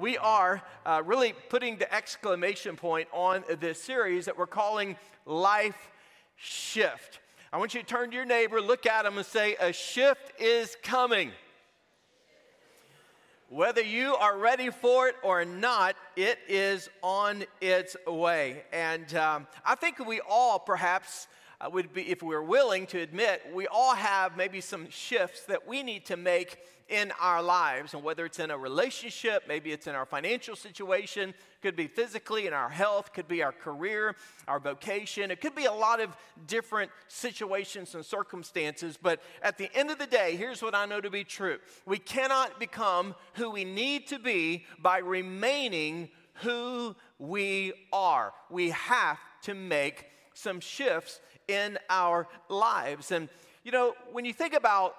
we are uh, really putting the exclamation point on this series that we're calling Life Shift. I want you to turn to your neighbor, look at him, and say, A shift is coming. Whether you are ready for it or not, it is on its way. And um, I think we all perhaps uh, would be, if we we're willing to admit, we all have maybe some shifts that we need to make in our lives. And whether it's in a relationship, maybe it's in our financial situation, could be physically in our health, could be our career, our vocation. It could be a lot of different situations and circumstances. But at the end of the day, here's what I know to be true we cannot become who we need to be by remaining who we are. We have to make some shifts in our lives. And, you know, when you think about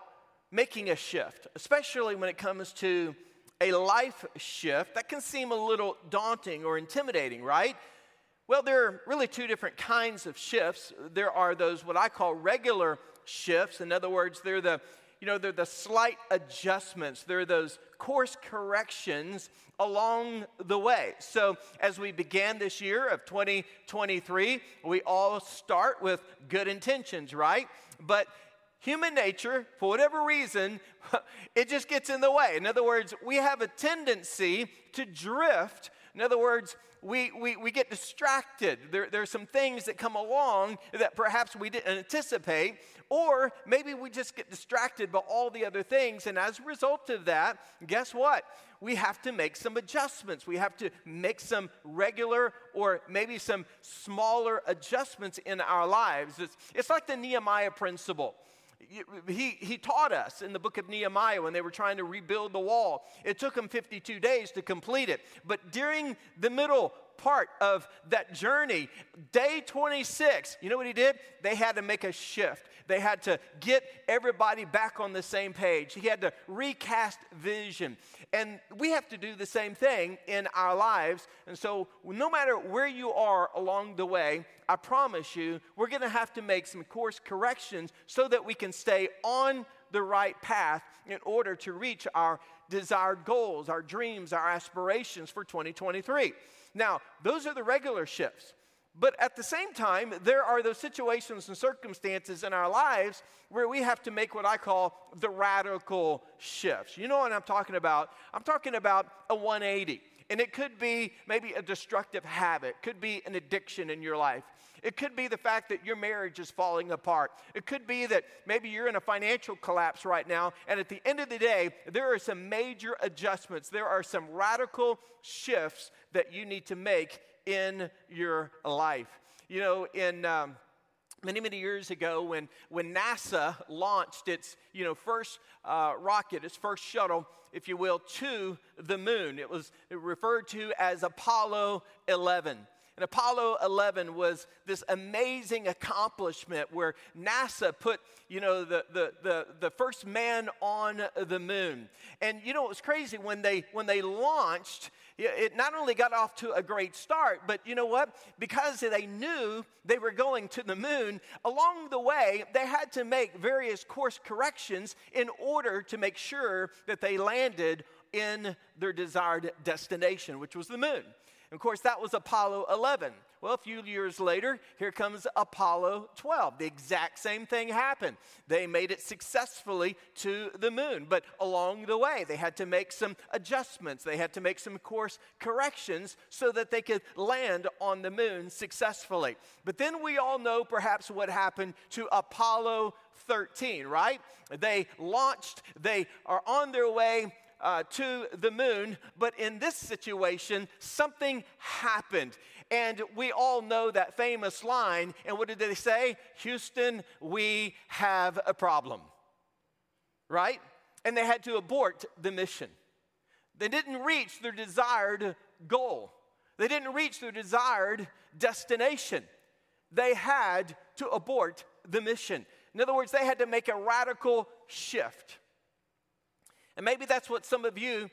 making a shift, especially when it comes to a life shift, that can seem a little daunting or intimidating, right? Well, there are really two different kinds of shifts. There are those what I call regular shifts. In other words, they're the you know, they're the slight adjustments. They're those course corrections along the way. So, as we began this year of 2023, we all start with good intentions, right? But human nature, for whatever reason, it just gets in the way. In other words, we have a tendency to drift. In other words, we, we, we get distracted. There, there are some things that come along that perhaps we didn't anticipate, or maybe we just get distracted by all the other things. And as a result of that, guess what? We have to make some adjustments. We have to make some regular or maybe some smaller adjustments in our lives. It's, it's like the Nehemiah principle he, he taught us in the book of Nehemiah when they were trying to rebuild the wall. It took them 52 days to complete it. But during the middle part of that journey, day 26, you know what he did? They had to make a shift. They had to get everybody back on the same page. He had to recast vision. And we have to do the same thing in our lives. And so, no matter where you are along the way, I promise you, we're going to have to make some course corrections so that we can stay on the right path in order to reach our desired goals, our dreams, our aspirations for 2023. Now, those are the regular shifts. But at the same time, there are those situations and circumstances in our lives where we have to make what I call the radical shifts. You know what I'm talking about? I'm talking about a 180. And it could be maybe a destructive habit, could be an addiction in your life. It could be the fact that your marriage is falling apart. It could be that maybe you're in a financial collapse right now, and at the end of the day, there are some major adjustments. There are some radical shifts that you need to make in your life. You know, in. Um, many many years ago when, when nasa launched its you know, first uh, rocket its first shuttle if you will to the moon it was referred to as apollo 11 and Apollo 11 was this amazing accomplishment where NASA put, you know, the, the, the, the first man on the moon. And, you know, it was crazy when they, when they launched, it not only got off to a great start, but you know what? Because they knew they were going to the moon, along the way, they had to make various course corrections in order to make sure that they landed in their desired destination, which was the moon. Of course, that was Apollo 11. Well, a few years later, here comes Apollo 12. The exact same thing happened. They made it successfully to the moon, but along the way, they had to make some adjustments. They had to make some course corrections so that they could land on the moon successfully. But then we all know perhaps what happened to Apollo 13, right? They launched, they are on their way uh, to the moon, but in this situation, something happened. And we all know that famous line. And what did they say? Houston, we have a problem. Right? And they had to abort the mission. They didn't reach their desired goal. They didn't reach their desired destination. They had to abort the mission. In other words, they had to make a radical shift. And maybe that's what some of you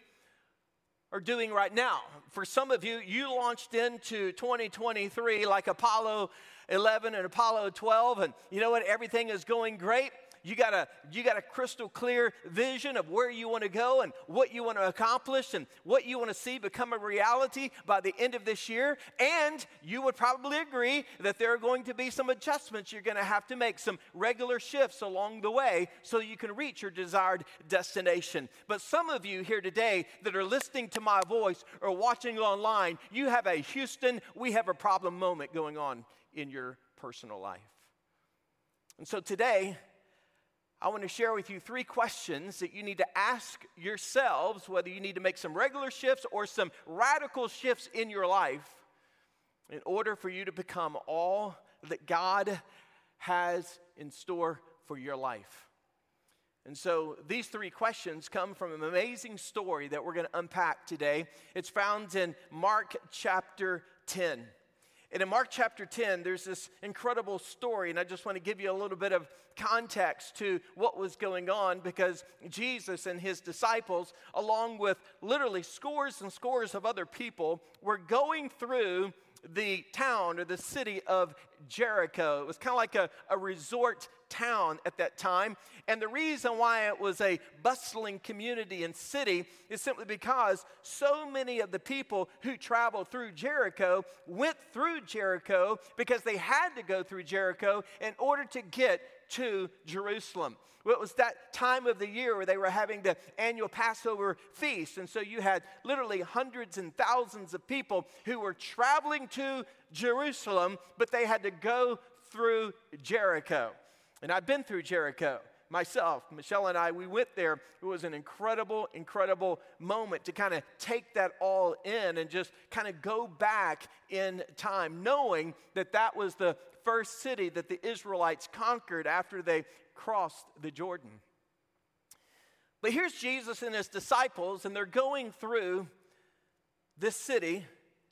are doing right now. For some of you, you launched into 2023 like Apollo 11 and Apollo 12, and you know what? Everything is going great you got a you got a crystal clear vision of where you want to go and what you want to accomplish and what you want to see become a reality by the end of this year. And you would probably agree that there are going to be some adjustments. You're going to have to make some regular shifts along the way so you can reach your desired destination. But some of you here today that are listening to my voice or watching online you have a Houston we have a problem moment going on in your personal life. And so today I want to share with you three questions that you need to ask yourselves whether you need to make some regular shifts or some radical shifts in your life in order for you to become all that God has in store for your life. And so these three questions come from an amazing story that we're going to unpack today. It's found in Mark chapter 10. And in Mark chapter 10, there's this incredible story, and I just want to give you a little bit of context to what was going on because Jesus and his disciples, along with literally scores and scores of other people, were going through the town or the city of Jericho. It was kind of like a, a resort town at that time. And the reason why it was a bustling community and city is simply because so many of the people who traveled through Jericho went through Jericho because they had to go through Jericho in order to get to Jerusalem. Well, it was that time of the year where they were having the annual Passover feast. And so you had literally hundreds and thousands of people who were traveling to Jerusalem, but they had to go through Jericho. And I've been through Jericho myself. Michelle and I, we went there. It was an incredible, incredible moment to kind of take that all in and just kind of go back in time, knowing that that was the first city that the Israelites conquered after they crossed the Jordan. But here's Jesus and his disciples, and they're going through this city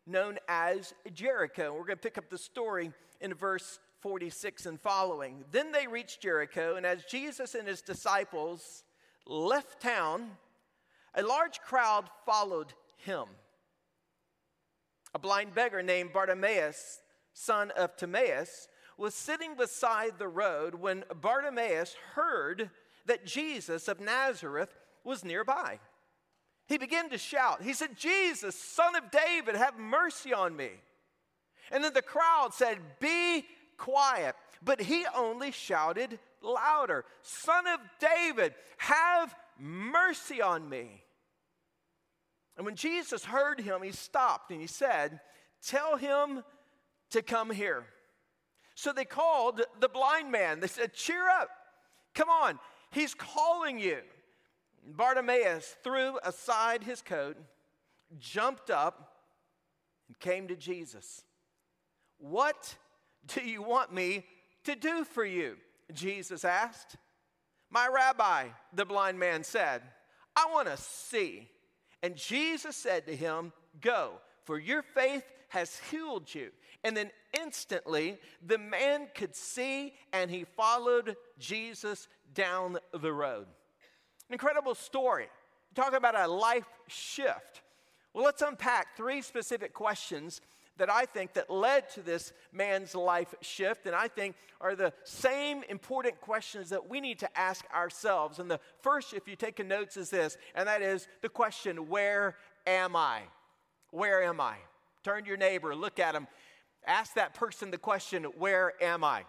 known as Jericho. We're going to pick up the story in verse 46 and following. Then they reached Jericho, and as Jesus and his disciples left town, a large crowd followed him. A blind beggar named Bartimaeus son of Timaeus, was sitting beside the road when Bartimaeus heard that Jesus of Nazareth was nearby. He began to shout. He said, Jesus, son of David, have mercy on me. And then the crowd said, Be quiet. But he only shouted louder, Son of David, have mercy on me. And when Jesus heard him, he stopped and he said, Tell him to come here. So they called the blind man. They said, Cheer up. Come on. He's calling you. Bartimaeus threw aside his coat, jumped up, and came to Jesus. What do you want me to do for you? Jesus asked. My rabbi, the blind man said, I want to see. And Jesus said to him, Go, for your faith has healed you. And then instantly, the man could see and he followed Jesus down the road. Incredible story. Talk about a life shift. Well, let's unpack three specific questions that I think that led to this man's life shift and I think are the same important questions that we need to ask ourselves. And the first if you take notes is this, and that is the question, where am I? Where am I? Turn to your neighbor, look at him, ask that person the question, Where am I?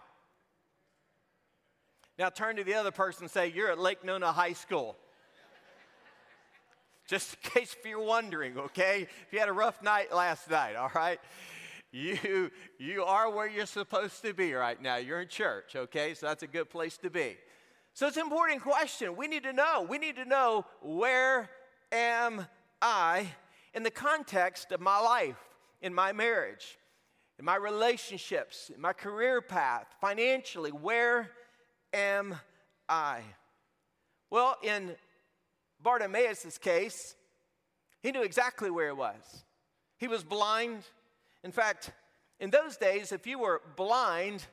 Now turn to the other person and say, You're at Lake Nona High School. Just in case if you're wondering, okay? If you had a rough night last night, all right? You, you are where you're supposed to be right now. You're in church, okay? So that's a good place to be. So it's an important question. We need to know. We need to know where am I in the context of my life? in my marriage, in my relationships, in my career path, financially? Where am I? Well, in Bartimaeus' case, He knew exactly where he was. He was blind. In fact, in those days, if you were blind,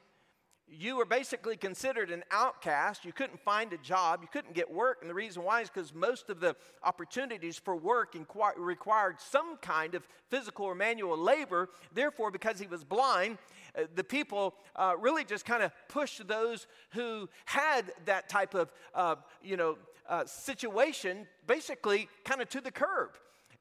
you were basically considered an outcast. You couldn't find a job. You couldn't get work. And the reason why is because most of the opportunities for work required some kind of physical or manual labor. Therefore, because he was blind, uh, the people uh, really just kind of pushed those who had that type of, uh, you know, uh, situation basically kind of to the curb.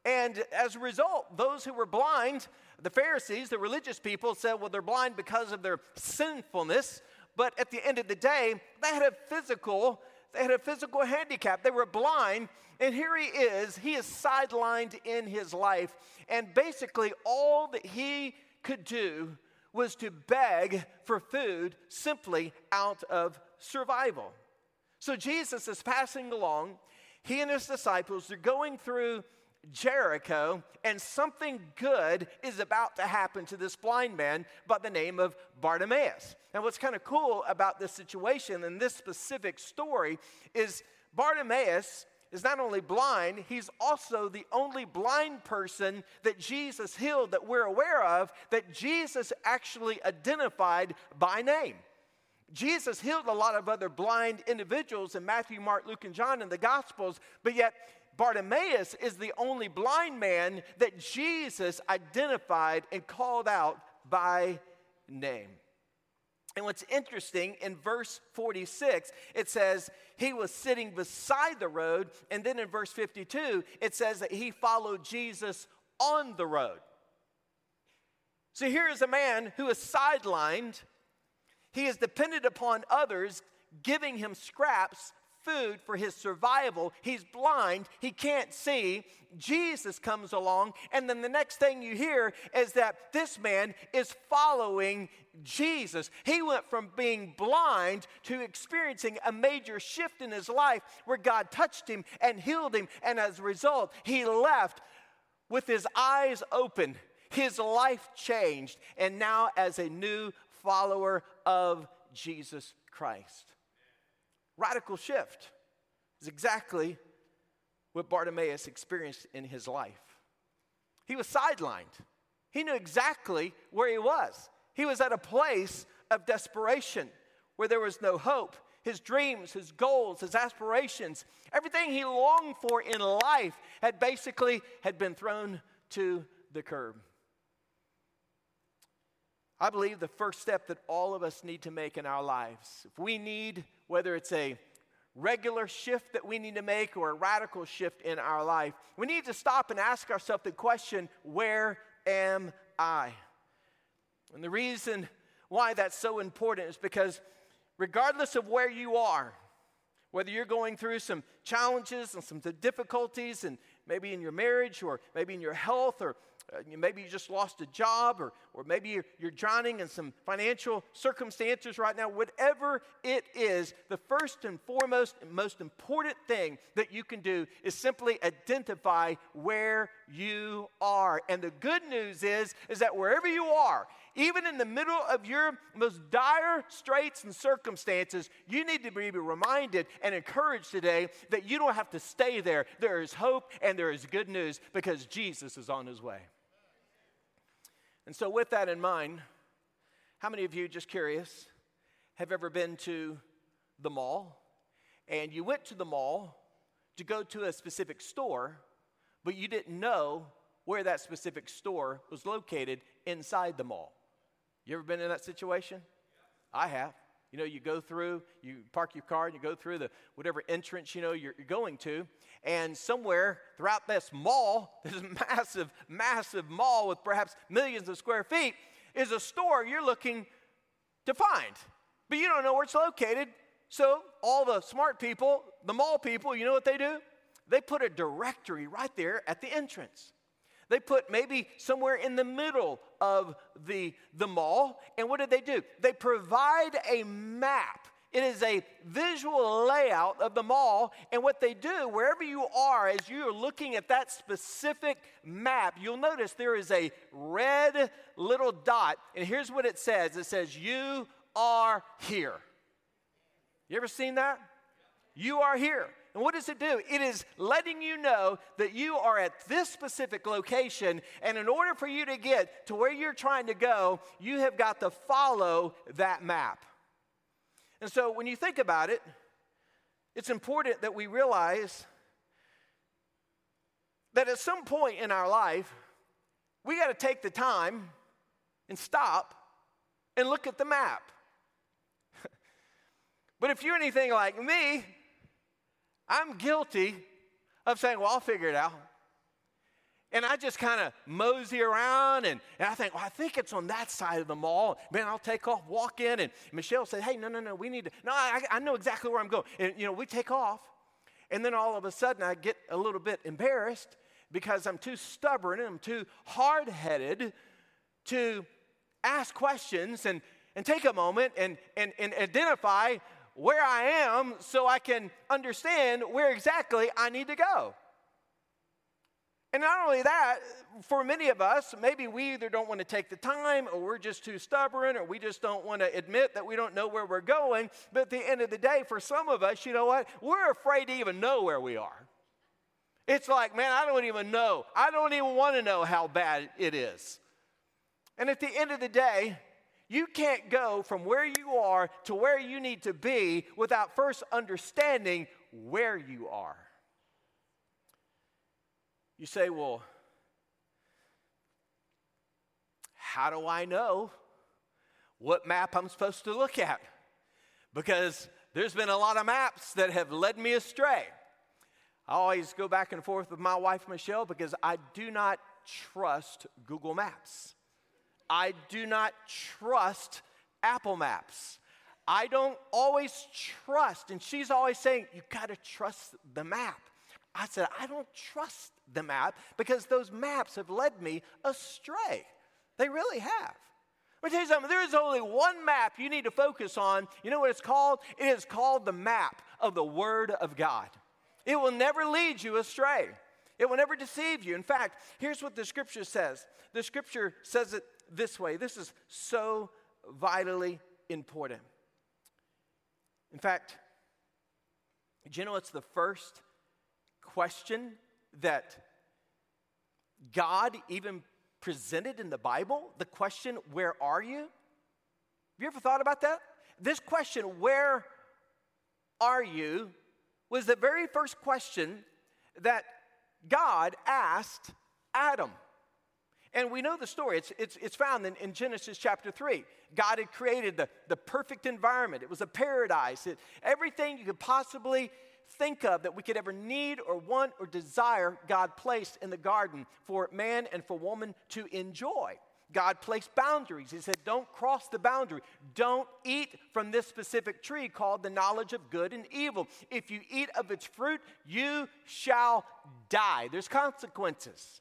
And as a result, those who were blind, the Pharisees, the religious people, said, well, they're blind because of their sinfulness. But at the end of the day, they had a physical, they had a physical handicap. They were blind, and here he is. He is sidelined in his life. And basically, all that he could do was to beg for food simply out of survival. So Jesus is passing along. He and his disciples are going through Jericho, and something good is about to happen to this blind man by the name of Bartimaeus. Now, what's kind of cool about this situation and this specific story is Bartimaeus is not only blind, he's also the only blind person that Jesus healed that we're aware of that Jesus actually identified by name. Jesus healed a lot of other blind individuals in Matthew, Mark, Luke, and John in the Gospels, but yet Bartimaeus is the only blind man that Jesus identified and called out by name. And what's interesting in verse 46, it says he was sitting beside the road. And then in verse 52, it says that he followed Jesus on the road. So here is a man who is sidelined. He is dependent upon others giving him scraps food for his survival. He's blind, he can't see. Jesus comes along, and then the next thing you hear is that this man is following Jesus. He went from being blind to experiencing a major shift in his life where God touched him and healed him, and as a result, he left with his eyes open. His life changed, and now as a new follower of Jesus Christ. Radical shift is exactly what Bartimaeus experienced in his life. He was sidelined. He knew exactly where he was. He was at a place of desperation where there was no hope. His dreams, his goals, his aspirations, everything he longed for in life had basically had been thrown to the curb. I believe the first step that all of us need to make in our lives, if we need whether it's a regular shift that we need to make or a radical shift in our life, we need to stop and ask ourselves the question where am I? And the reason why that's so important is because regardless of where you are, whether you're going through some challenges and some difficulties, and maybe in your marriage or maybe in your health or uh, maybe you just lost a job, or, or maybe you're, you're drowning in some financial circumstances right now. Whatever it is, the first and foremost and most important thing that you can do is simply identify where you are. And the good news is, is that wherever you are, even in the middle of your most dire straits and circumstances, you need to be reminded and encouraged today that you don't have to stay there. There is hope and there is good news because Jesus is on his way. And so, with that in mind, how many of you, just curious, have ever been to the mall and you went to the mall to go to a specific store, but you didn't know where that specific store was located inside the mall? You ever been in that situation? I have. You know, you go through, you park your car, and you go through the whatever entrance you know you're, you're going to, and somewhere throughout this mall, this massive, massive mall with perhaps millions of square feet, is a store you're looking to find. But you don't know where it's located. So, all the smart people, the mall people, you know what they do? They put a directory right there at the entrance. They put maybe somewhere in the middle of the, the mall. And what did they do? They provide a map it is a visual layout of the mall. And what they do, wherever you are, as you're looking at that specific map, you'll notice there is a red little dot. And here's what it says it says, You are here. You ever seen that? You are here. And what does it do? It is letting you know that you are at this specific location, and in order for you to get to where you're trying to go, you have got to follow that map. And so when you think about it, it's important that we realize that at some point in our life, we got to take the time and stop and look at the map. but if you're anything like me, I'm guilty of saying, well, I'll figure it out. And I just kind of mosey around and, and I think, well, I think it's on that side of the mall. Man, I'll take off, walk in. And Michelle said, hey, no, no, no, we need to, no, I, I know exactly where I'm going. And, you know, we take off. And then all of a sudden I get a little bit embarrassed because I'm too stubborn and I'm too hard headed to ask questions and, and take a moment and, and, and identify where I am so I can understand where exactly I need to go. And not only that, for many of us, maybe we either don't want to take the time or we're just too stubborn or we just don't want to admit that we don't know where we're going. But at the end of the day, for some of us, you know what? We're afraid to even know where we are. It's like, man, I don't even know. I don't even want to know how bad it is. And at the end of the day, you can't go from where you are to where you need to be without first understanding where you are. You say, well, how do I know what map I'm supposed to look at? Because there's been a lot of maps that have led me astray. I always go back and forth with my wife, Michelle, because I do not trust Google Maps. I do not trust Apple Maps. I don't always trust, and she's always saying, You got to trust the map. I said, I don't trust the map because those maps have led me astray. They really have. Let me tell you something, there is only one map you need to focus on. You know what it's called? It is called the map of the Word of God. It will never lead you astray. It will never deceive you. In fact, here's what the scripture says the scripture says it this way. This is so vitally important. In fact, do you know it's the first question that God even presented in the Bible? The question, Where are you? Have you ever thought about that? This question, Where are you? was the very first question that God asked Adam. And we know the story. It's, it's, it's found in, in Genesis chapter 3. God had created the, the perfect environment, it was a paradise. It, everything you could possibly think of that we could ever need or want or desire, God placed in the garden for man and for woman to enjoy. God placed boundaries. He said, Don't cross the boundary. Don't eat from this specific tree called the knowledge of good and evil. If you eat of its fruit, you shall die. There's consequences.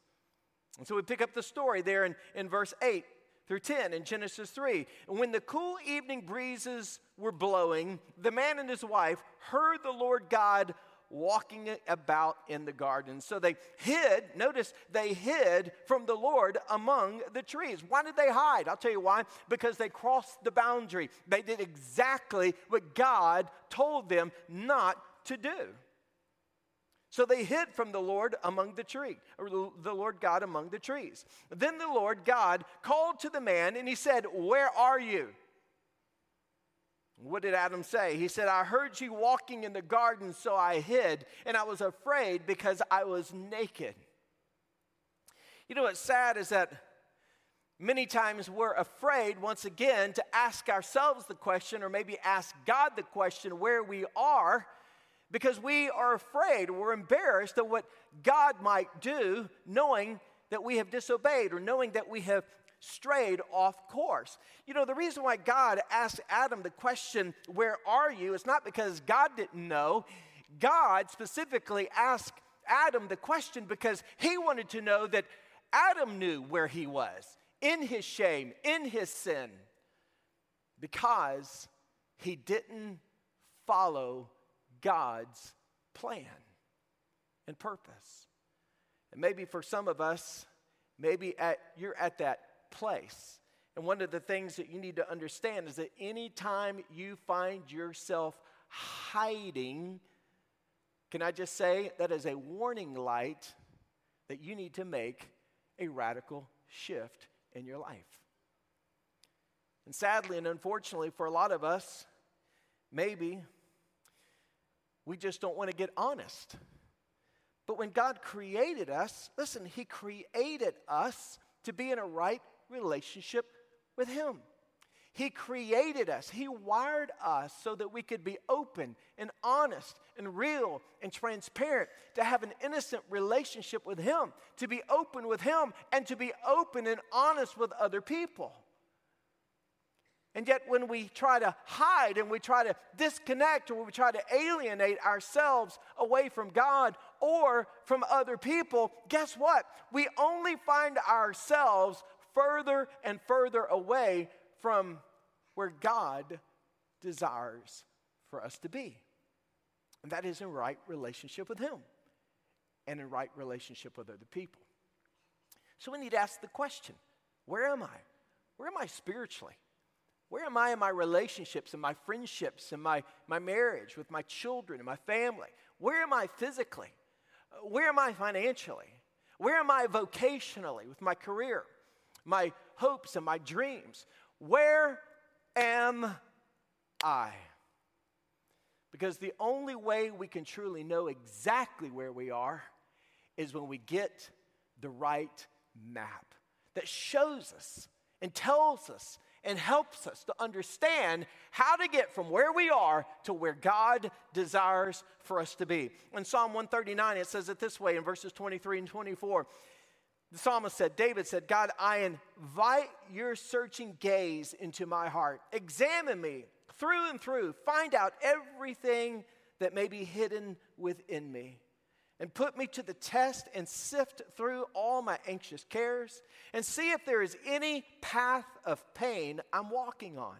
And so we pick up the story there in, in verse 8 through 10 in Genesis 3. And when the cool evening breezes were blowing, the man and his wife heard the Lord God walking about in the garden. So they hid, notice they hid from the Lord among the trees. Why did they hide? I'll tell you why. Because they crossed the boundary. They did exactly what God told them not to do. So they hid from the Lord among the tree, or the Lord God among the trees. Then the Lord God called to the man and he said, Where are you? What did Adam say? He said, I heard you walking in the garden, so I hid, and I was afraid because I was naked. You know what's sad is that many times we're afraid, once again, to ask ourselves the question, or maybe ask God the question where we are, because we are afraid, we're embarrassed of what God might do, knowing that we have disobeyed or knowing that we have strayed off course. You know, the reason why God asked Adam the question, Where are you? is not because God didn't know. God specifically asked Adam the question because he wanted to know that Adam knew where he was in his shame, in his sin, because he didn't follow God's plan and purpose. And maybe for some of us, maybe at, you're at that place. And one of the things that you need to understand is that anytime you find yourself hiding, can I just say that is a warning light that you need to make a radical shift in your life? And sadly and unfortunately, for a lot of us, maybe we just don't want to get honest. But when God created us, listen, He created us to be in a right relationship with Him. He created us, He wired us so that we could be open and honest and real and transparent, to have an innocent relationship with Him, to be open with Him, and to be open and honest with other people. And yet, when we try to hide and we try to disconnect or we try to alienate ourselves away from God or from other people, guess what? We only find ourselves further and further away from where God desires for us to be. And that is in right relationship with Him and in right relationship with other people. So we need to ask the question where am I? Where am I spiritually? Where am I in my relationships and my friendships and my, my marriage with my children and my family? Where am I physically? Where am I financially? Where am I vocationally with my career, my hopes and my dreams? Where am I? Because the only way we can truly know exactly where we are is when we get the right map that shows us and tells us and helps us to understand how to get from where we are to where God desires for us to be. In Psalm 139, it says it this way in verses 23 and 24. The psalmist said, David said, God, I invite your searching gaze into my heart. Examine me through and through. Find out everything that may be hidden within me and put me to the test and sift through all my anxious cares and see if there is any path of pain I'm walking on.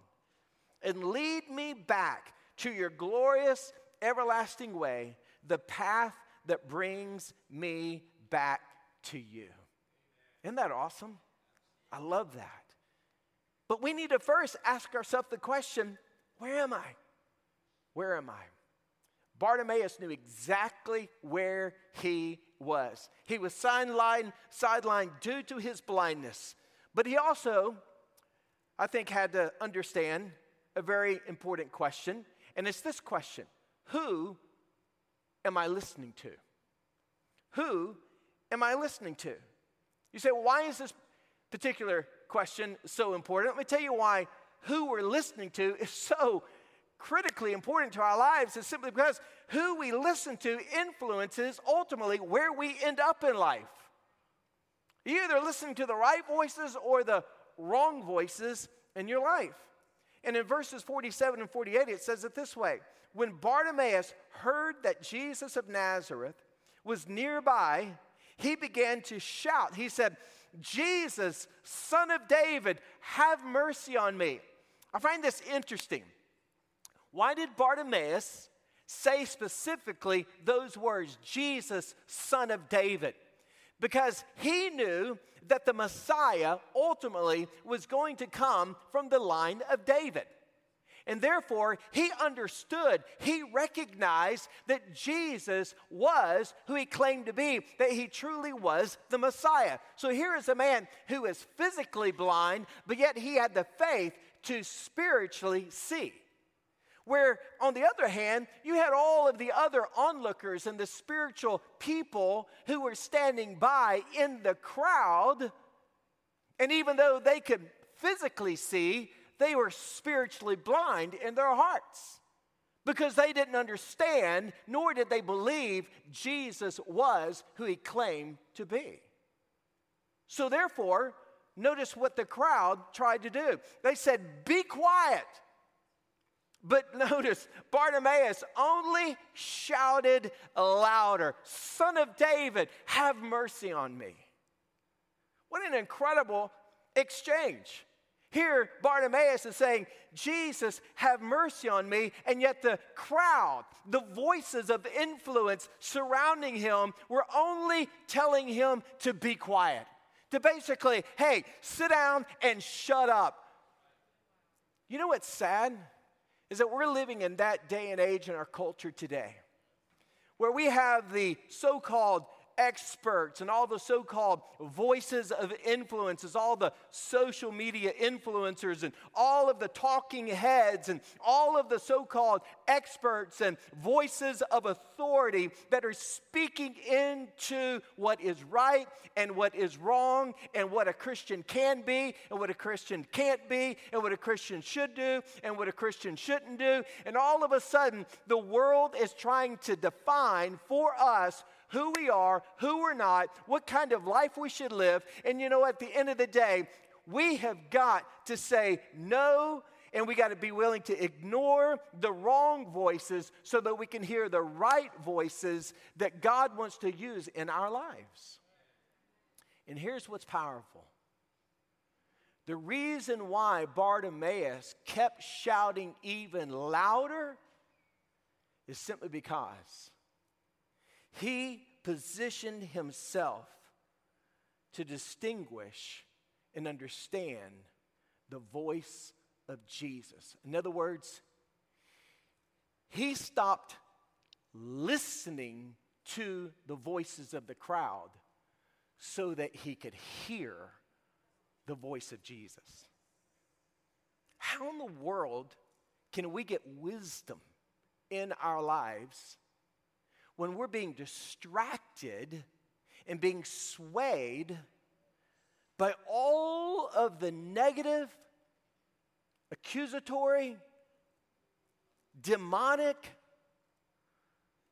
And lead me back to your glorious, everlasting way, the path that brings me back to you. Isn't that awesome? I love that. But we need to first ask ourselves the question where am I? Where am I? Bartimaeus knew exactly where he was. He was sidelined, sidelined due to his blindness. But he also, I think, had to understand a very important question, and it's this question Who am I listening to? Who am I listening to? You say, well, why is this particular question so important? Let me tell you why who we're listening to is so critically important to our lives is simply because who we listen to influences ultimately where we end up in life. You either listening to the right voices or the wrong voices in your life. And in verses 47 and 48, it says it this way When Bartimaeus heard that Jesus of Nazareth was nearby, he began to shout. He said, Jesus, son of David, have mercy on me. I find this interesting. Why did Bartimaeus say specifically those words, Jesus, son of David? Because he knew that the Messiah ultimately was going to come from the line of David. And therefore, he understood, he recognized that Jesus was who he claimed to be, that he truly was the Messiah. So here is a man who is physically blind, but yet he had the faith to spiritually see. Where, on the other hand, you had all of the other onlookers and the spiritual people who were standing by in the crowd. And even though they could physically see, they were spiritually blind in their hearts because they didn't understand, nor did they believe Jesus was who he claimed to be. So, therefore, notice what the crowd tried to do. They said, Be quiet. But notice, Bartimaeus only shouted louder, Son of David, have mercy on me. What an incredible exchange. Here, Bartimaeus is saying, Jesus, have mercy on me. And yet, the crowd, the voices of influence surrounding him, were only telling him to be quiet. To basically, hey, sit down and shut up. You know what's sad? Is that we're living in that day and age in our culture today where we have the so called experts and all the so called voices of influences, all the social media influencers, and all of the talking heads, and all of the so called experts and voices of authority that are speaking into what is right and what is wrong, and what a Christian can be, and what a Christian can't be, and what a Christian should do, and what a Christian shouldn't do. And all of a sudden, the world is trying to define for us who we are, who we're not, what kind of life we should live. And you know, at the end of the day, we have got to say no and we got to be willing to ignore the wrong voices so that we can hear the right voices that God wants to use in our lives. And here's what's powerful the reason why Bartimaeus kept shouting even louder is simply because he positioned himself to distinguish and understand the voice of Jesus. In other words, he stopped listening to the voices of the crowd so that he could hear the voice of Jesus. How in the world can we get wisdom in our lives when we're being distracted and being swayed by all of the negative, accusatory, demonic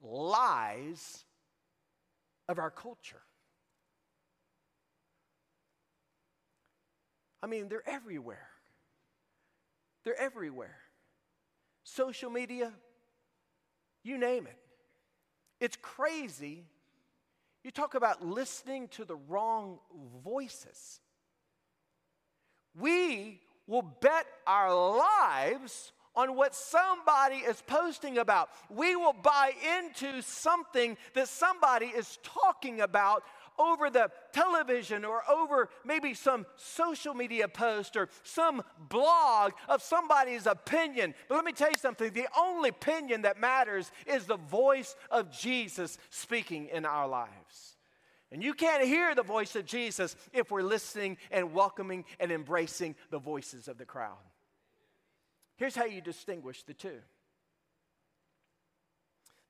lies of our culture. I mean, they're everywhere. They're everywhere. Social media, you name it. It's crazy. You talk about listening to the wrong voices. We will bet our lives on what somebody is posting about. We will buy into something that somebody is talking about over the television or over maybe some social media post or some blog of somebody's opinion. But let me tell you something the only opinion that matters is the voice of Jesus speaking in our lives. And you can't hear the voice of Jesus if we're listening and welcoming and embracing the voices of the crowd. Here's how you distinguish the two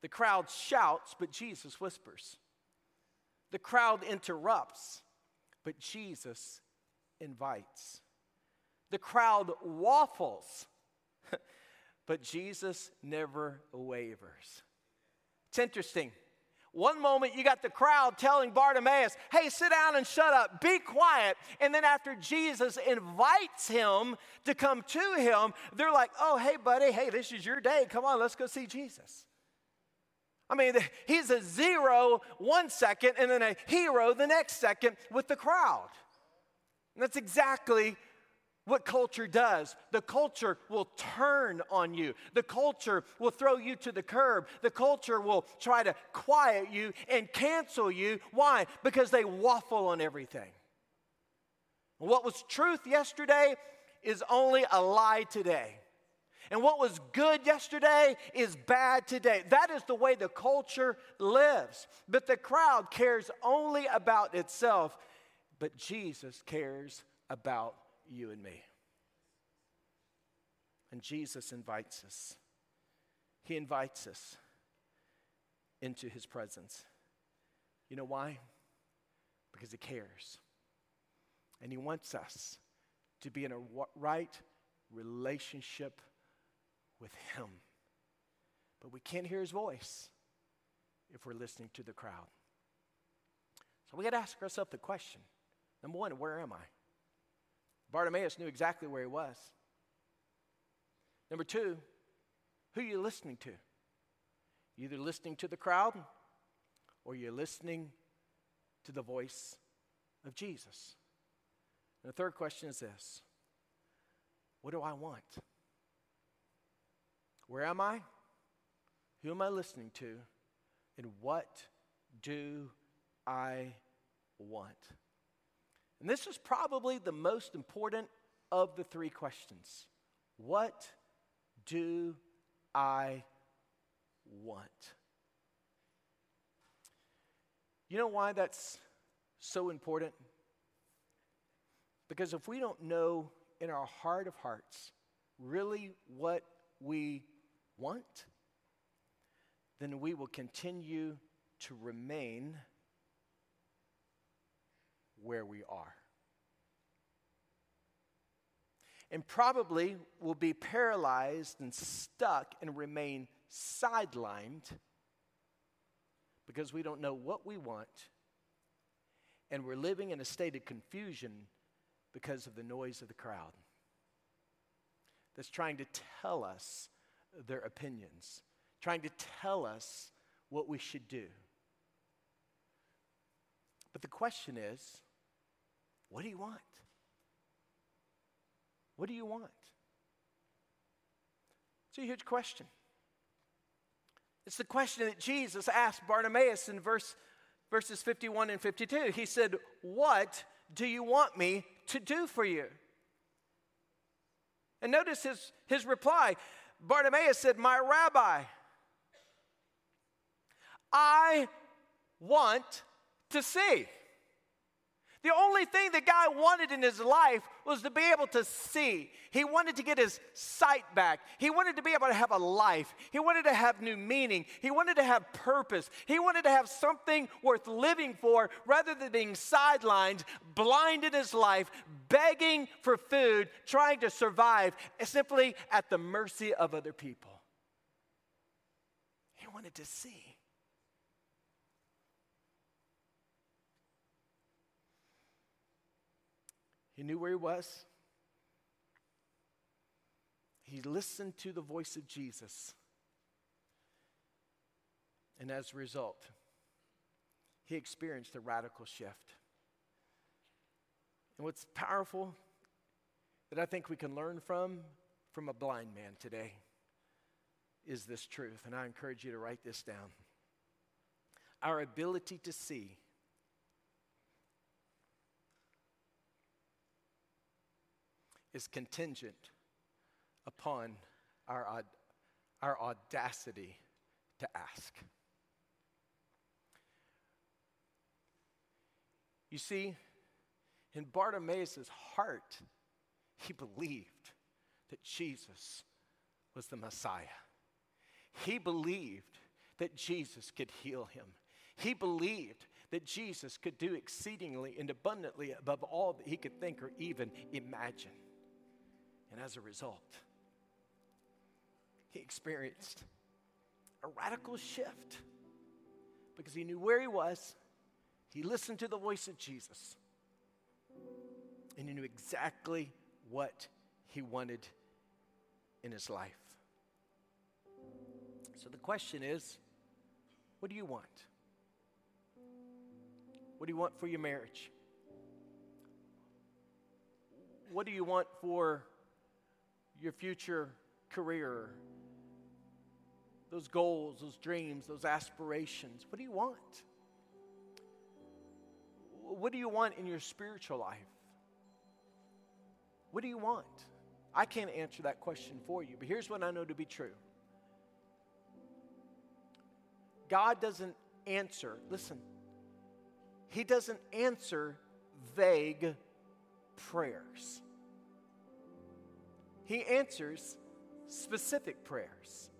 the crowd shouts, but Jesus whispers. The crowd interrupts, but Jesus invites. The crowd waffles, but Jesus never wavers. It's interesting. One moment you got the crowd telling Bartimaeus, hey, sit down and shut up, be quiet. And then after Jesus invites him to come to him, they're like, oh, hey, buddy, hey, this is your day. Come on, let's go see Jesus. I mean, he's a zero one second and then a hero the next second with the crowd. And that's exactly what culture does. The culture will turn on you. The culture will throw you to the curb. The culture will try to quiet you and cancel you. Why? Because they waffle on everything. What was truth yesterday is only a lie today. And what was good yesterday is bad today. That is the way the culture lives. But the crowd cares only about itself, but Jesus cares about you and me. And Jesus invites us. He invites us into his presence. You know why? Because he cares. And he wants us to be in a right relationship with Him. But we can't hear His voice if we're listening to the crowd. So we got to ask ourselves the question number one, where am I? Bartimaeus knew exactly where he was. Number two, who are you listening to? You're either listening to the crowd or you're listening to the voice of Jesus. And the third question is this What do I want? Where am I? Who am I listening to? And what do I want? And this is probably the most important of the three questions. What do I want? You know why that's so important? Because if we don't know in our heart of hearts really what we want, then we will continue to remain where we are. And probably will be paralyzed and stuck and remain sidelined because we don't know what we want and we're living in a state of confusion because of the noise of the crowd that's trying to tell us their opinions, trying to tell us what we should do. But the question is what do you want? What do you want? It's a huge question. It's the question that Jesus asked Bartimaeus in verse, verses 51 and 52. He said, What do you want me to do for you? And notice his, his reply. Bartimaeus said, My rabbi, I want to see. The only thing the guy wanted in his life was to be able to see. He wanted to get his sight back. He wanted to be able to have a life. He wanted to have new meaning. He wanted to have purpose. He wanted to have something worth living for rather than being sidelined, blind in his life, begging for food, trying to survive, simply at the mercy of other people. He wanted to see. He knew where he was. He listened to the voice of Jesus. And as a result, he experienced a radical shift. And what's powerful that I think we can learn from from a blind man today is this truth. And I encourage you to write this down. Our ability to see is contingent upon our, our audacity to ask. You see, in Bartimaeus' heart, he believed that Jesus was the Messiah. He believed that Jesus could heal him. He believed that Jesus could do exceedingly and abundantly above all that he could think or even imagine. And as a result, he experienced a radical shift because he knew where he was. He listened to the voice of Jesus. And he knew exactly what he wanted in his life. So the question is what do you want? What do you want for your marriage? What do you want for your future career, those goals, those dreams, those aspirations? What do you want? What do you want in your spiritual life? What do you want? I can't answer that question for you, but here's what I know to be true God doesn't answer, listen, He doesn't answer vague prayers. He answers specific prayers.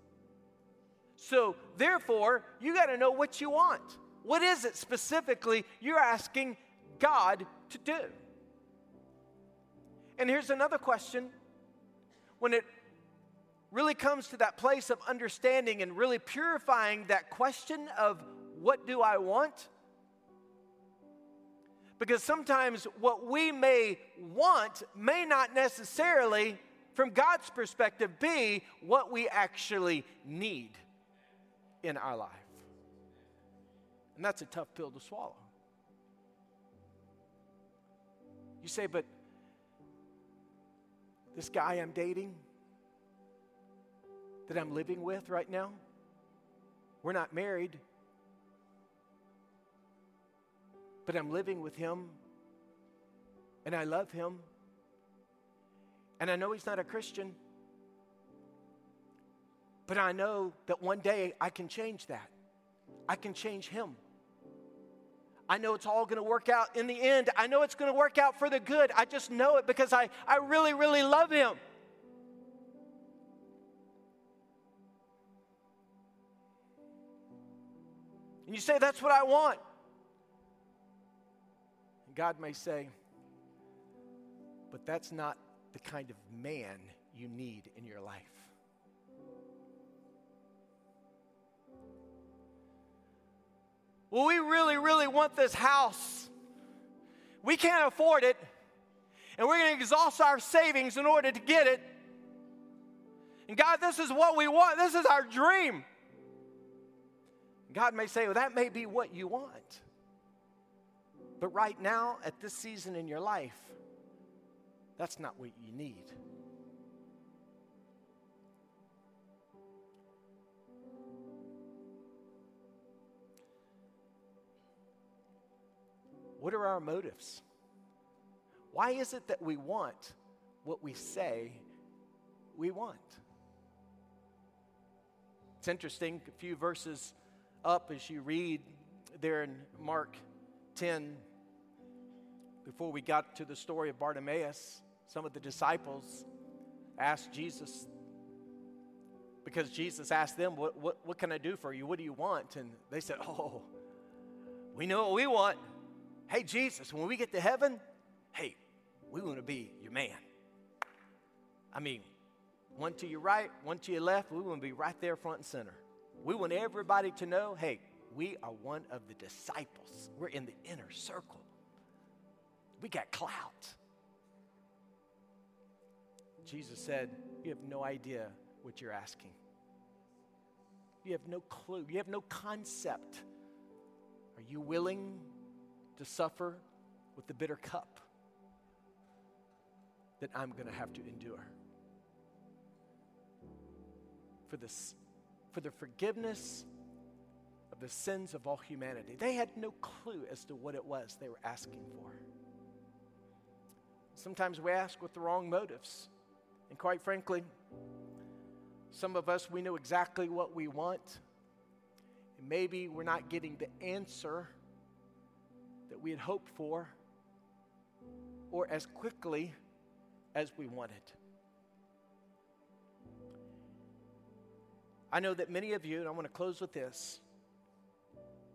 So, therefore, you got to know what you want. What is it specifically you're asking God to do? And here's another question. When it really comes to that place of understanding and really purifying that question of what do I want? Because sometimes what we may want may not necessarily from God's perspective, be what we actually need in our life. And that's a tough pill to swallow. You say, but this guy I'm dating, that I'm living with right now, we're not married, but I'm living with him and I love him and I know he's not a Christian, but I know that one day I can change that. I can change him. I know it's all going to work out in the end. I know it's going to work out for the good. I just know it because I, I really, really love him. And you say, That's what I want. God may say, But that's not the kind of man you need in your life. Well, we really, really want this house. We can't afford it, and we're going to exhaust our savings in order to get it. And God, this is what we want. This is our dream. God may say, well, that may be what you want. But right now, at this season in your life, that's not what you need. What are our motives? Why is it that we want what we say we want? It's interesting, a few verses up as you read there in Mark 10, before we got to the story of Bartimaeus, some of the disciples asked Jesus, because Jesus asked them, What, what, what can I do for you? What do you want? And they said, Oh, we know what we want. Hey, Jesus, when we get to heaven, hey, we want to be your man. I mean, one to your right, one to your left, we want to be right there front and center. We want everybody to know hey, we are one of the disciples. We're in the inner circle. We got clout. Jesus said, You have no idea what you're asking. You have no clue. You have no concept. Are you willing to suffer with the bitter cup that I'm going to have to endure. For, this, for the forgiveness of the sins of all humanity. They had no clue as to what it was they were asking for. Sometimes we ask with the wrong motives. And quite frankly, some of us, we know exactly what we want. And maybe we're not getting the answer that we had hoped for or as quickly as we wanted. I know that many of you, and I want to close with this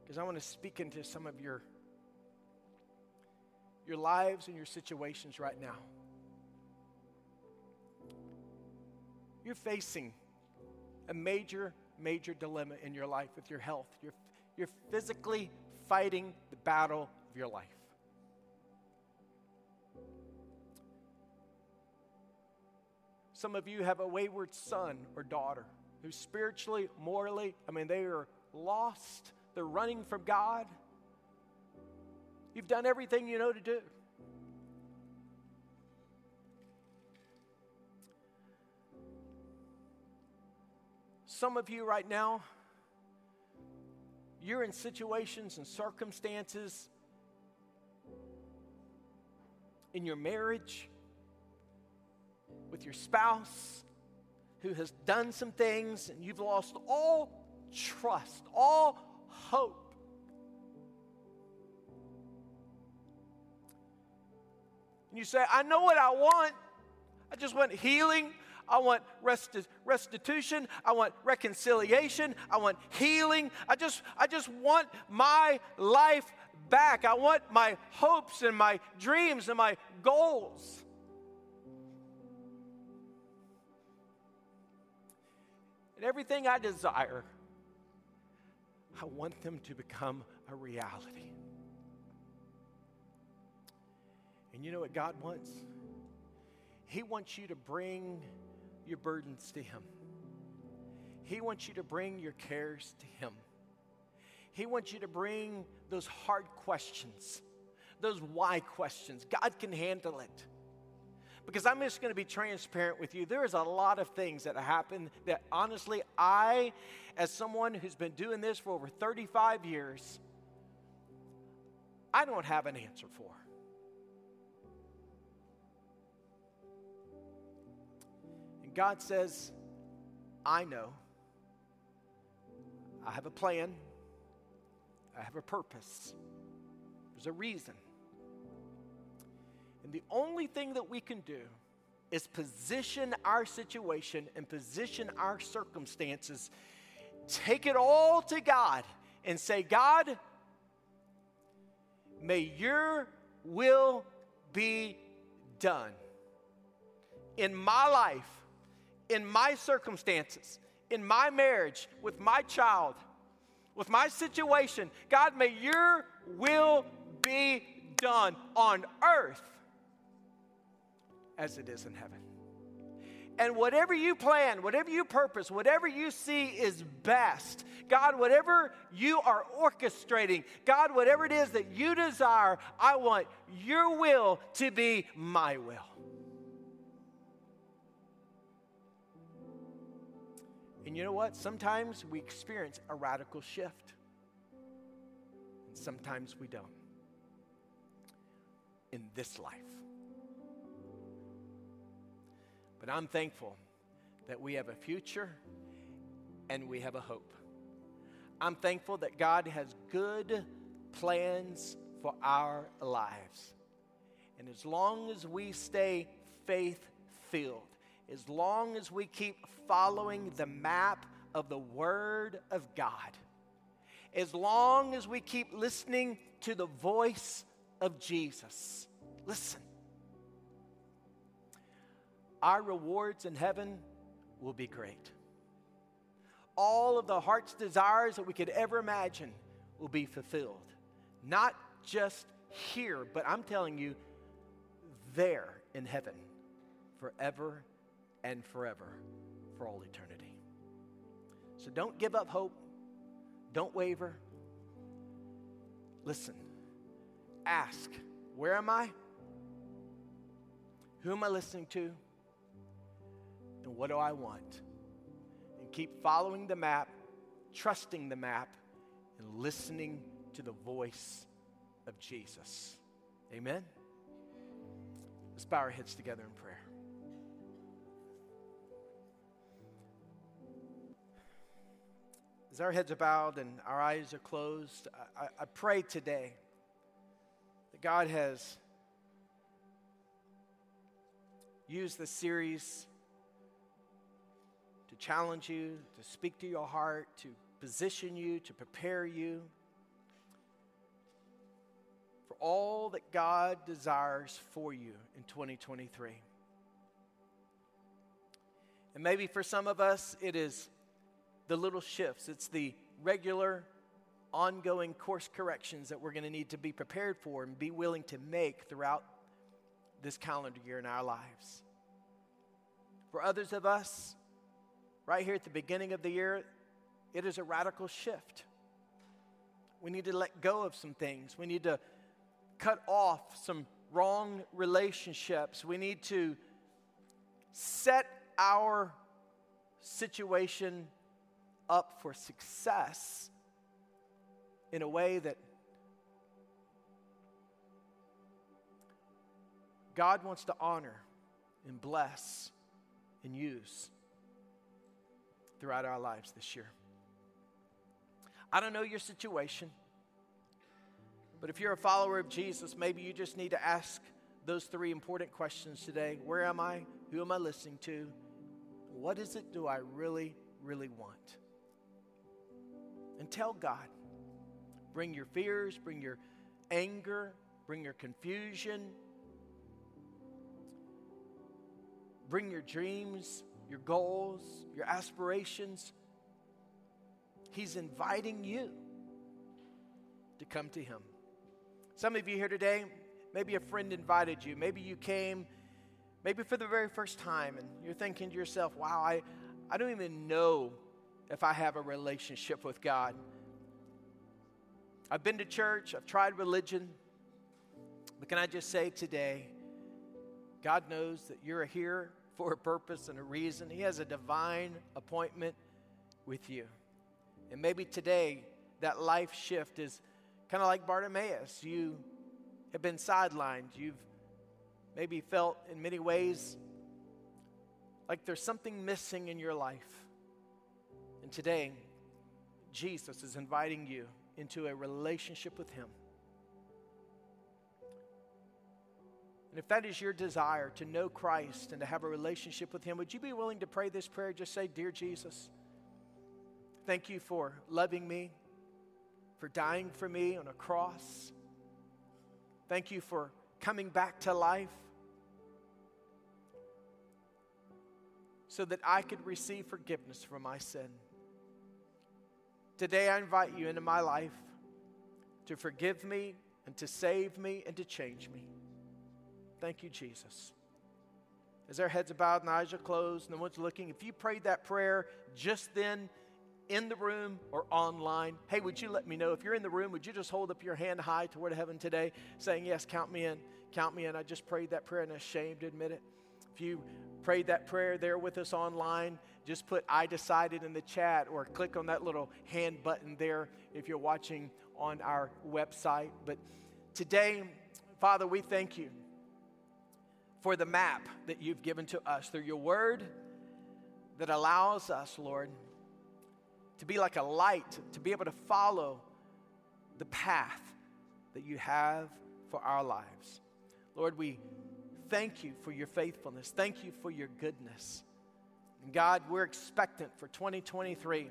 because I want to speak into some of your your lives and your situations right now. You're facing a major, major dilemma in your life with your health. You're, you're physically fighting the battle of your life. Some of you have a wayward son or daughter who spiritually, morally, I mean, they are lost. They're running from God. You've done everything you know to do. Some of you right now, you're in situations and circumstances in your marriage, with your spouse who has done some things and you've lost all trust, all hope. And you say, I know what I want. I just want healing. I want resti- restitution. I want reconciliation. I want healing. I just, I just want my life back. I want my hopes and my dreams and my goals. And everything I desire, I want them to become a reality. And you know what God wants? He wants you to bring your burdens to Him. He wants you to bring your cares to Him. He wants you to bring those hard questions, those why questions. God can handle it. Because I'm just going to be transparent with you. There is a lot of things that happen that honestly, I, as someone who's been doing this for over 35 years, I don't have an answer for. God says, I know. I have a plan. I have a purpose. There's a reason. And the only thing that we can do is position our situation and position our circumstances, take it all to God and say, God, may your will be done in my life, in my circumstances, in my marriage, with my child, with my situation. God, may your will be done on earth as it is in heaven. And whatever you plan, whatever you purpose, whatever you see is best, God, whatever you are orchestrating, God, whatever it is that you desire, I want your will to be my will. And you know what? Sometimes we experience a radical shift, and sometimes we don't. In this life. But I'm thankful that we have a future and we have a hope. I'm thankful that God has good plans for our lives. And as long as we stay faith filled, as long as we keep following the map of the Word of God, as long as we keep listening to the voice of Jesus, listen, our rewards in heaven will be great. All of the heart's desires that we could ever imagine will be fulfilled. Not just here, but I'm telling you, there in heaven, forever and forever, for all eternity. So don't give up hope. Don't waver. Listen, ask, where am I? Who am I listening to? And what do I want? And keep following the map, trusting the map, and listening to the voice of Jesus. Amen? Let's bow our heads together in prayer. As our heads are bowed and our eyes are closed, I, I pray today that God has used this series to challenge you, to speak to your heart, to position you, to prepare you for all that God desires for you in 2023. And maybe for some of us, it is the little shifts, it's the regular, ongoing course corrections that we're going to need to be prepared for and be willing to make throughout this calendar year in our lives. For others of us, right here at the beginning of the year, it is a radical shift. We need to let go of some things. We need to cut off some wrong relationships. We need to set our situation up for success in a way that God wants to honor and bless and use throughout our lives this year. I don't know your situation, but if you're a follower of Jesus, maybe you just need to ask those three important questions today Where am I? Who am I listening to? What is it do I really, really want? And tell God. Bring your fears, bring your anger, bring your confusion, bring your dreams, your goals, your aspirations. He's inviting you to come to Him. Some of you here today, maybe a friend invited you. Maybe you came, maybe for the very first time, and you're thinking to yourself, wow, I, I don't even know if I have a relationship with God. I've been to church, I've tried religion, but can I just say today, God knows that you're here for a purpose and a reason. He has a divine appointment with you. And maybe today that life shift is kind of like Bartimaeus. You have been sidelined. You've maybe felt in many ways like there's something missing in your life. And today, Jesus is inviting you into a relationship with Him. And if that is your desire to know Christ and to have a relationship with Him, would you be willing to pray this prayer? Just say, Dear Jesus, thank you for loving me, for dying for me on a cross. Thank you for coming back to life so that I could receive forgiveness for my sin. Today, I invite you into my life to forgive me and to save me and to change me. Thank you, Jesus. As our heads are bowed and eyes are closed, no one's looking, if you prayed that prayer just then in the room or online, hey, would you let me know? If you're in the room, would you just hold up your hand high toward heaven today, saying, Yes, count me in, count me in. I just prayed that prayer and I'm ashamed to admit it. If you prayed that prayer there with us online, just put I decided in the chat or click on that little hand button there if you're watching on our website. But today, Father, we thank you for the map that you've given to us through your word that allows us, Lord, to be like a light, to be able to follow the path that you have for our lives. Lord, we thank you for your faithfulness. Thank you for your goodness. God, we're expectant for 2023.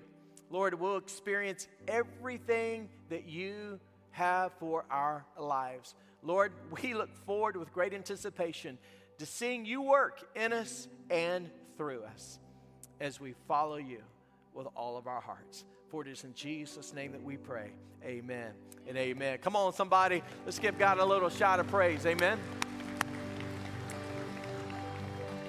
Lord, we'll experience everything that you have for our lives. Lord, we look forward with great anticipation to seeing you work in us and through us as we follow you with all of our hearts. For it is in Jesus' name that we pray. Amen and amen. Come on, somebody. Let's give God a little shout of praise. Amen.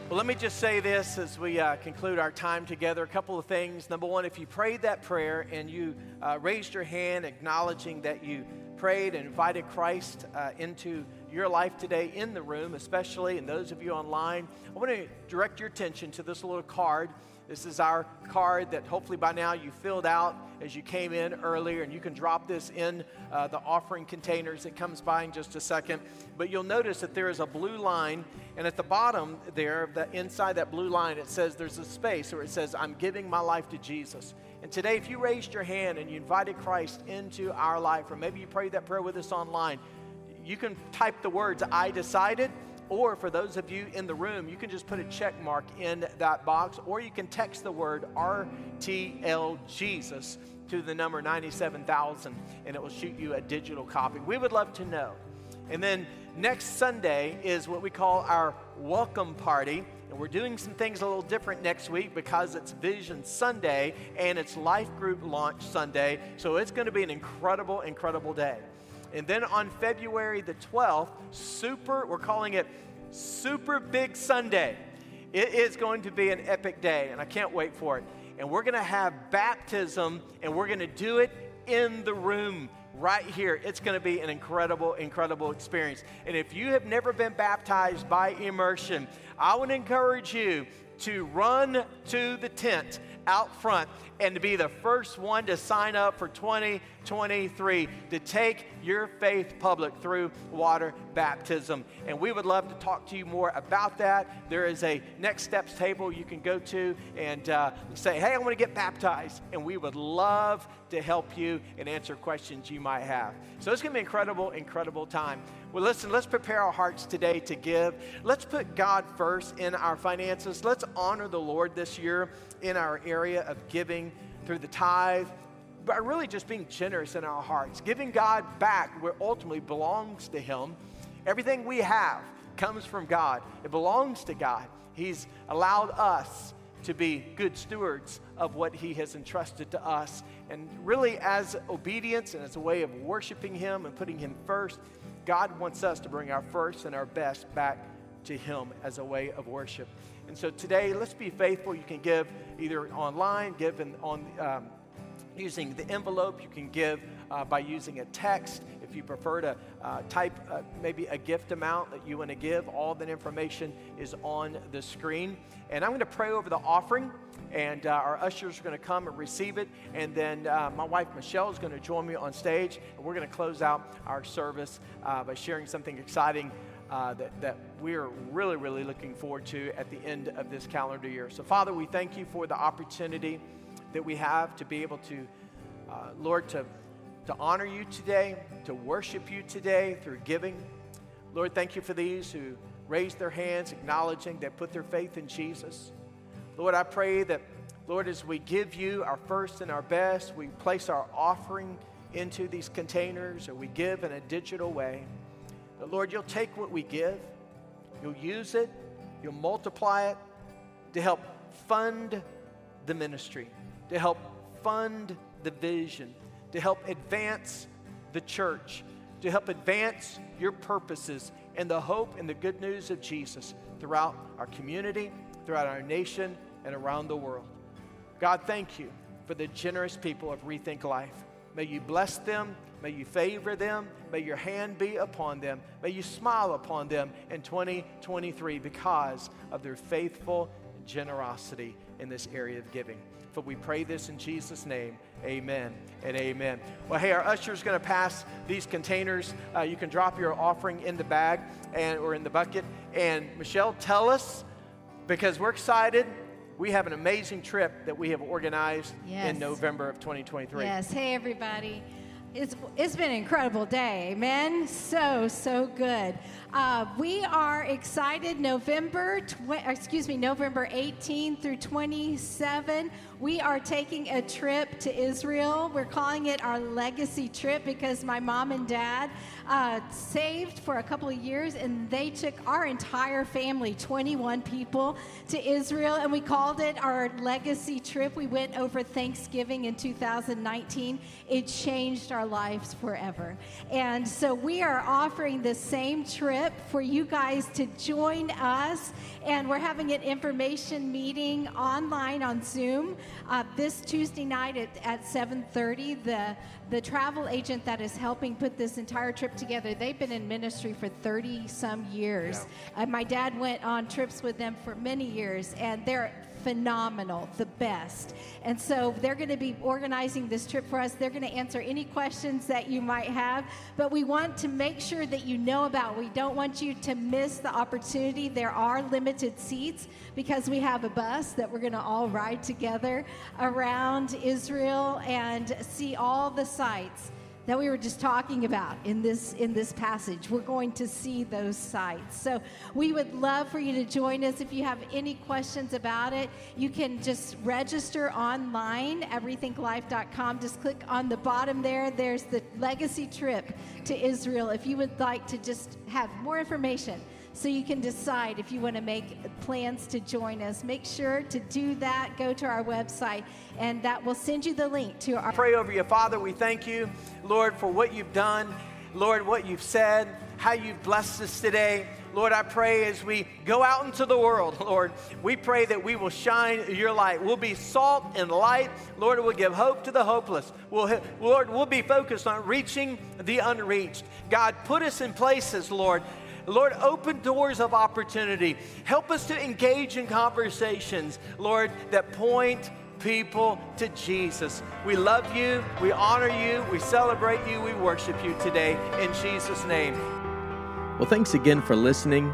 Well, let me just say this as we uh, conclude our time together. A couple of things. Number one, if you prayed that prayer and you uh, raised your hand acknowledging that you prayed and invited Christ uh, into your life today in the room, especially, and those of you online, I want to direct your attention to this little card this is our card that hopefully by now you filled out as you came in earlier, and you can drop this in uh, the offering containers. It comes by in just a second. But you'll notice that there is a blue line, and at the bottom there, the, inside that blue line, it says there's a space where it says, I'm giving my life to Jesus. And today, if you raised your hand and you invited Christ into our life, or maybe you prayed that prayer with us online, you can type the words, I decided or for those of you in the room, you can just put a check mark in that box, or you can text the word RTL Jesus to the number 97,000 and it will shoot you a digital copy. We would love to know. And then next Sunday is what we call our welcome party. And we're doing some things a little different next week because it's Vision Sunday and it's Life Group Launch Sunday. So it's going to be an incredible, incredible day. And then on February the 12th, super, we're calling it Super Big Sunday. It is going to be an epic day, and I can't wait for it. And we're going to have baptism, and we're going to do it in the room right here. It's going to be an incredible, incredible experience. And if you have never been baptized by immersion, I would encourage you to run to the tent out front and to be the first one to sign up for 2023 to take your faith public through water baptism. And we would love to talk to you more about that. There is a next steps table you can go to and uh, say, hey, I want to get baptized. And we would love to help you and answer questions you might have. So it's going to be an incredible, incredible time. Well, listen, let's prepare our hearts today to give. Let's put God first in our finances. Let's honor the Lord this year in our area of giving through the tithe, but really just being generous in our hearts, giving God back where ultimately belongs to Him. Everything we have comes from God, it belongs to God. He's allowed us to be good stewards of what He has entrusted to us. And really, as obedience and as a way of worshiping Him and putting Him first, God wants us to bring our first and our best back to Him as a way of worship. And so today, let's be faithful. You can give either online, give in, on um, using the envelope. You can give uh, by using a text. If you prefer to uh, type uh, maybe a gift amount that you want to give, all that information is on the screen. And I'm going to pray over the offering, and uh, our ushers are going to come and receive it. And then uh, my wife Michelle is going to join me on stage, and we're going to close out our service uh, by sharing something exciting uh, that, that we're really, really looking forward to at the end of this calendar year. So, Father, we thank you for the opportunity that we have to be able to, uh, Lord, to, to honor you today, to worship you today through giving. Lord, thank you for these who raised their hands, acknowledging they put their faith in Jesus. Lord, I pray that, Lord, as we give you our first and our best, we place our offering into these containers or we give in a digital way. But Lord, you'll take what we give, you'll use it, you'll multiply it to help fund the ministry, to help fund the vision, to help advance the church, to help advance your purposes and the hope and the good news of Jesus throughout our community, throughout our nation, and around the world. God, thank you for the generous people of Rethink Life. May you bless them. May you favor them. May your hand be upon them. May you smile upon them in 2023 because of their faithful generosity in this area of giving. For we pray this in Jesus' name. Amen and amen. Well, hey, our usher is going to pass these containers. Uh, you can drop your offering in the bag and or in the bucket. And Michelle, tell us because we're excited. We have an amazing trip that we have organized Yes. in November of 2023. Yes. Hey, everybody. It's, it's been an incredible day. Amen. So, so good. Uh, we are excited. November, tw- excuse me, November 18 through 27. We are taking a trip to Israel. We're calling it our legacy trip because my mom and dad uh, saved for a couple of years and they took our entire family, 21 people, to Israel and we called it our legacy trip. We went over Thanksgiving in 2019. It changed our lives forever. And so we are offering the same trip for you guys to join us. And we're having an information meeting online on Zoom uh, this Tuesday night at, at 7:30. The the travel agent that is helping put this entire trip together, they've been in ministry for 30 some years. Uh, my dad went on trips with them for many years, and they're phenomenal, the best. And so they're going to be organizing this trip for us. They're going to answer any questions that you might have, but we want to make sure that you know about. We don't want you to miss the opportunity. There are limited seats because we have a bus that we're going to all ride together around Israel and see all the sights that we were just talking about in this in this passage. We're going to see those sites. So we would love for you to join us. If you have any questions about it, you can just register online at rethinklife.com. Just click on the bottom there. There's the legacy trip to Israel. If you would like to just have more information so you can decide if you want to make plans to join us. Make sure to do that. Go to our website, and that will send you the link to our. Pray over you, Father. We thank you, Lord, for what you've done, Lord, what you've said, how you've blessed us today. Lord, I pray as we go out into the world, Lord, we pray that we will shine your light. We'll be salt and light. Lord, we'll give hope to the hopeless. We'll, Lord, we'll be focused on reaching the unreached. God, put us in places, Lord. Lord, open doors of opportunity. Help us to engage in conversations, Lord, that point people to Jesus. We love you, we honor you, we celebrate you, we worship you today in Jesus' name. Well, thanks again for listening.